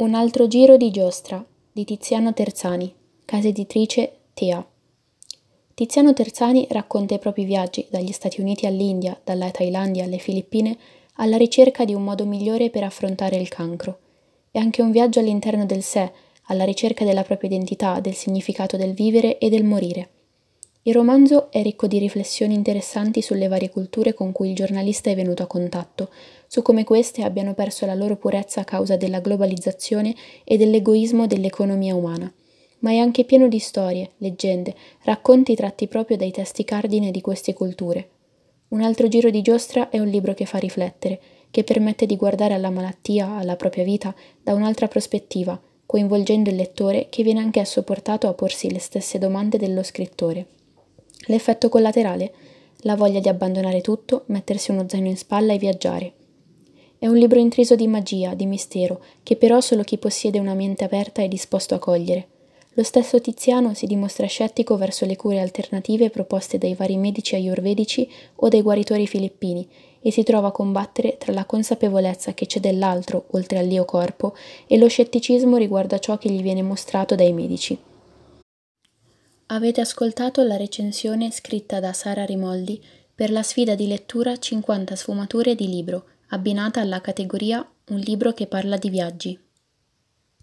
Un altro giro di giostra di Tiziano Terzani, casa editrice Tea. Tiziano Terzani racconta i propri viaggi dagli Stati Uniti all'India, dalla Thailandia alle Filippine, alla ricerca di un modo migliore per affrontare il cancro. È anche un viaggio all'interno del sé, alla ricerca della propria identità, del significato del vivere e del morire. Il romanzo è ricco di riflessioni interessanti sulle varie culture con cui il giornalista è venuto a contatto, su come queste abbiano perso la loro purezza a causa della globalizzazione e dell'egoismo dell'economia umana. Ma è anche pieno di storie, leggende, racconti tratti proprio dai testi cardine di queste culture. Un altro giro di giostra è un libro che fa riflettere, che permette di guardare alla malattia, alla propria vita, da un'altra prospettiva, coinvolgendo il lettore che viene anch'esso portato a porsi le stesse domande dello scrittore. L'effetto collaterale? La voglia di abbandonare tutto, mettersi uno zaino in spalla e viaggiare. È un libro intriso di magia, di mistero, che però solo chi possiede una mente aperta è disposto a cogliere. Lo stesso Tiziano si dimostra scettico verso le cure alternative proposte dai vari medici ayurvedici o dai guaritori filippini e si trova a combattere tra la consapevolezza che c'è dell'altro oltre all'io corpo e lo scetticismo riguardo a ciò che gli viene mostrato dai medici. Avete ascoltato la recensione scritta da Sara Rimoldi per la sfida di lettura 50 sfumature di libro, abbinata alla categoria Un libro che parla di viaggi.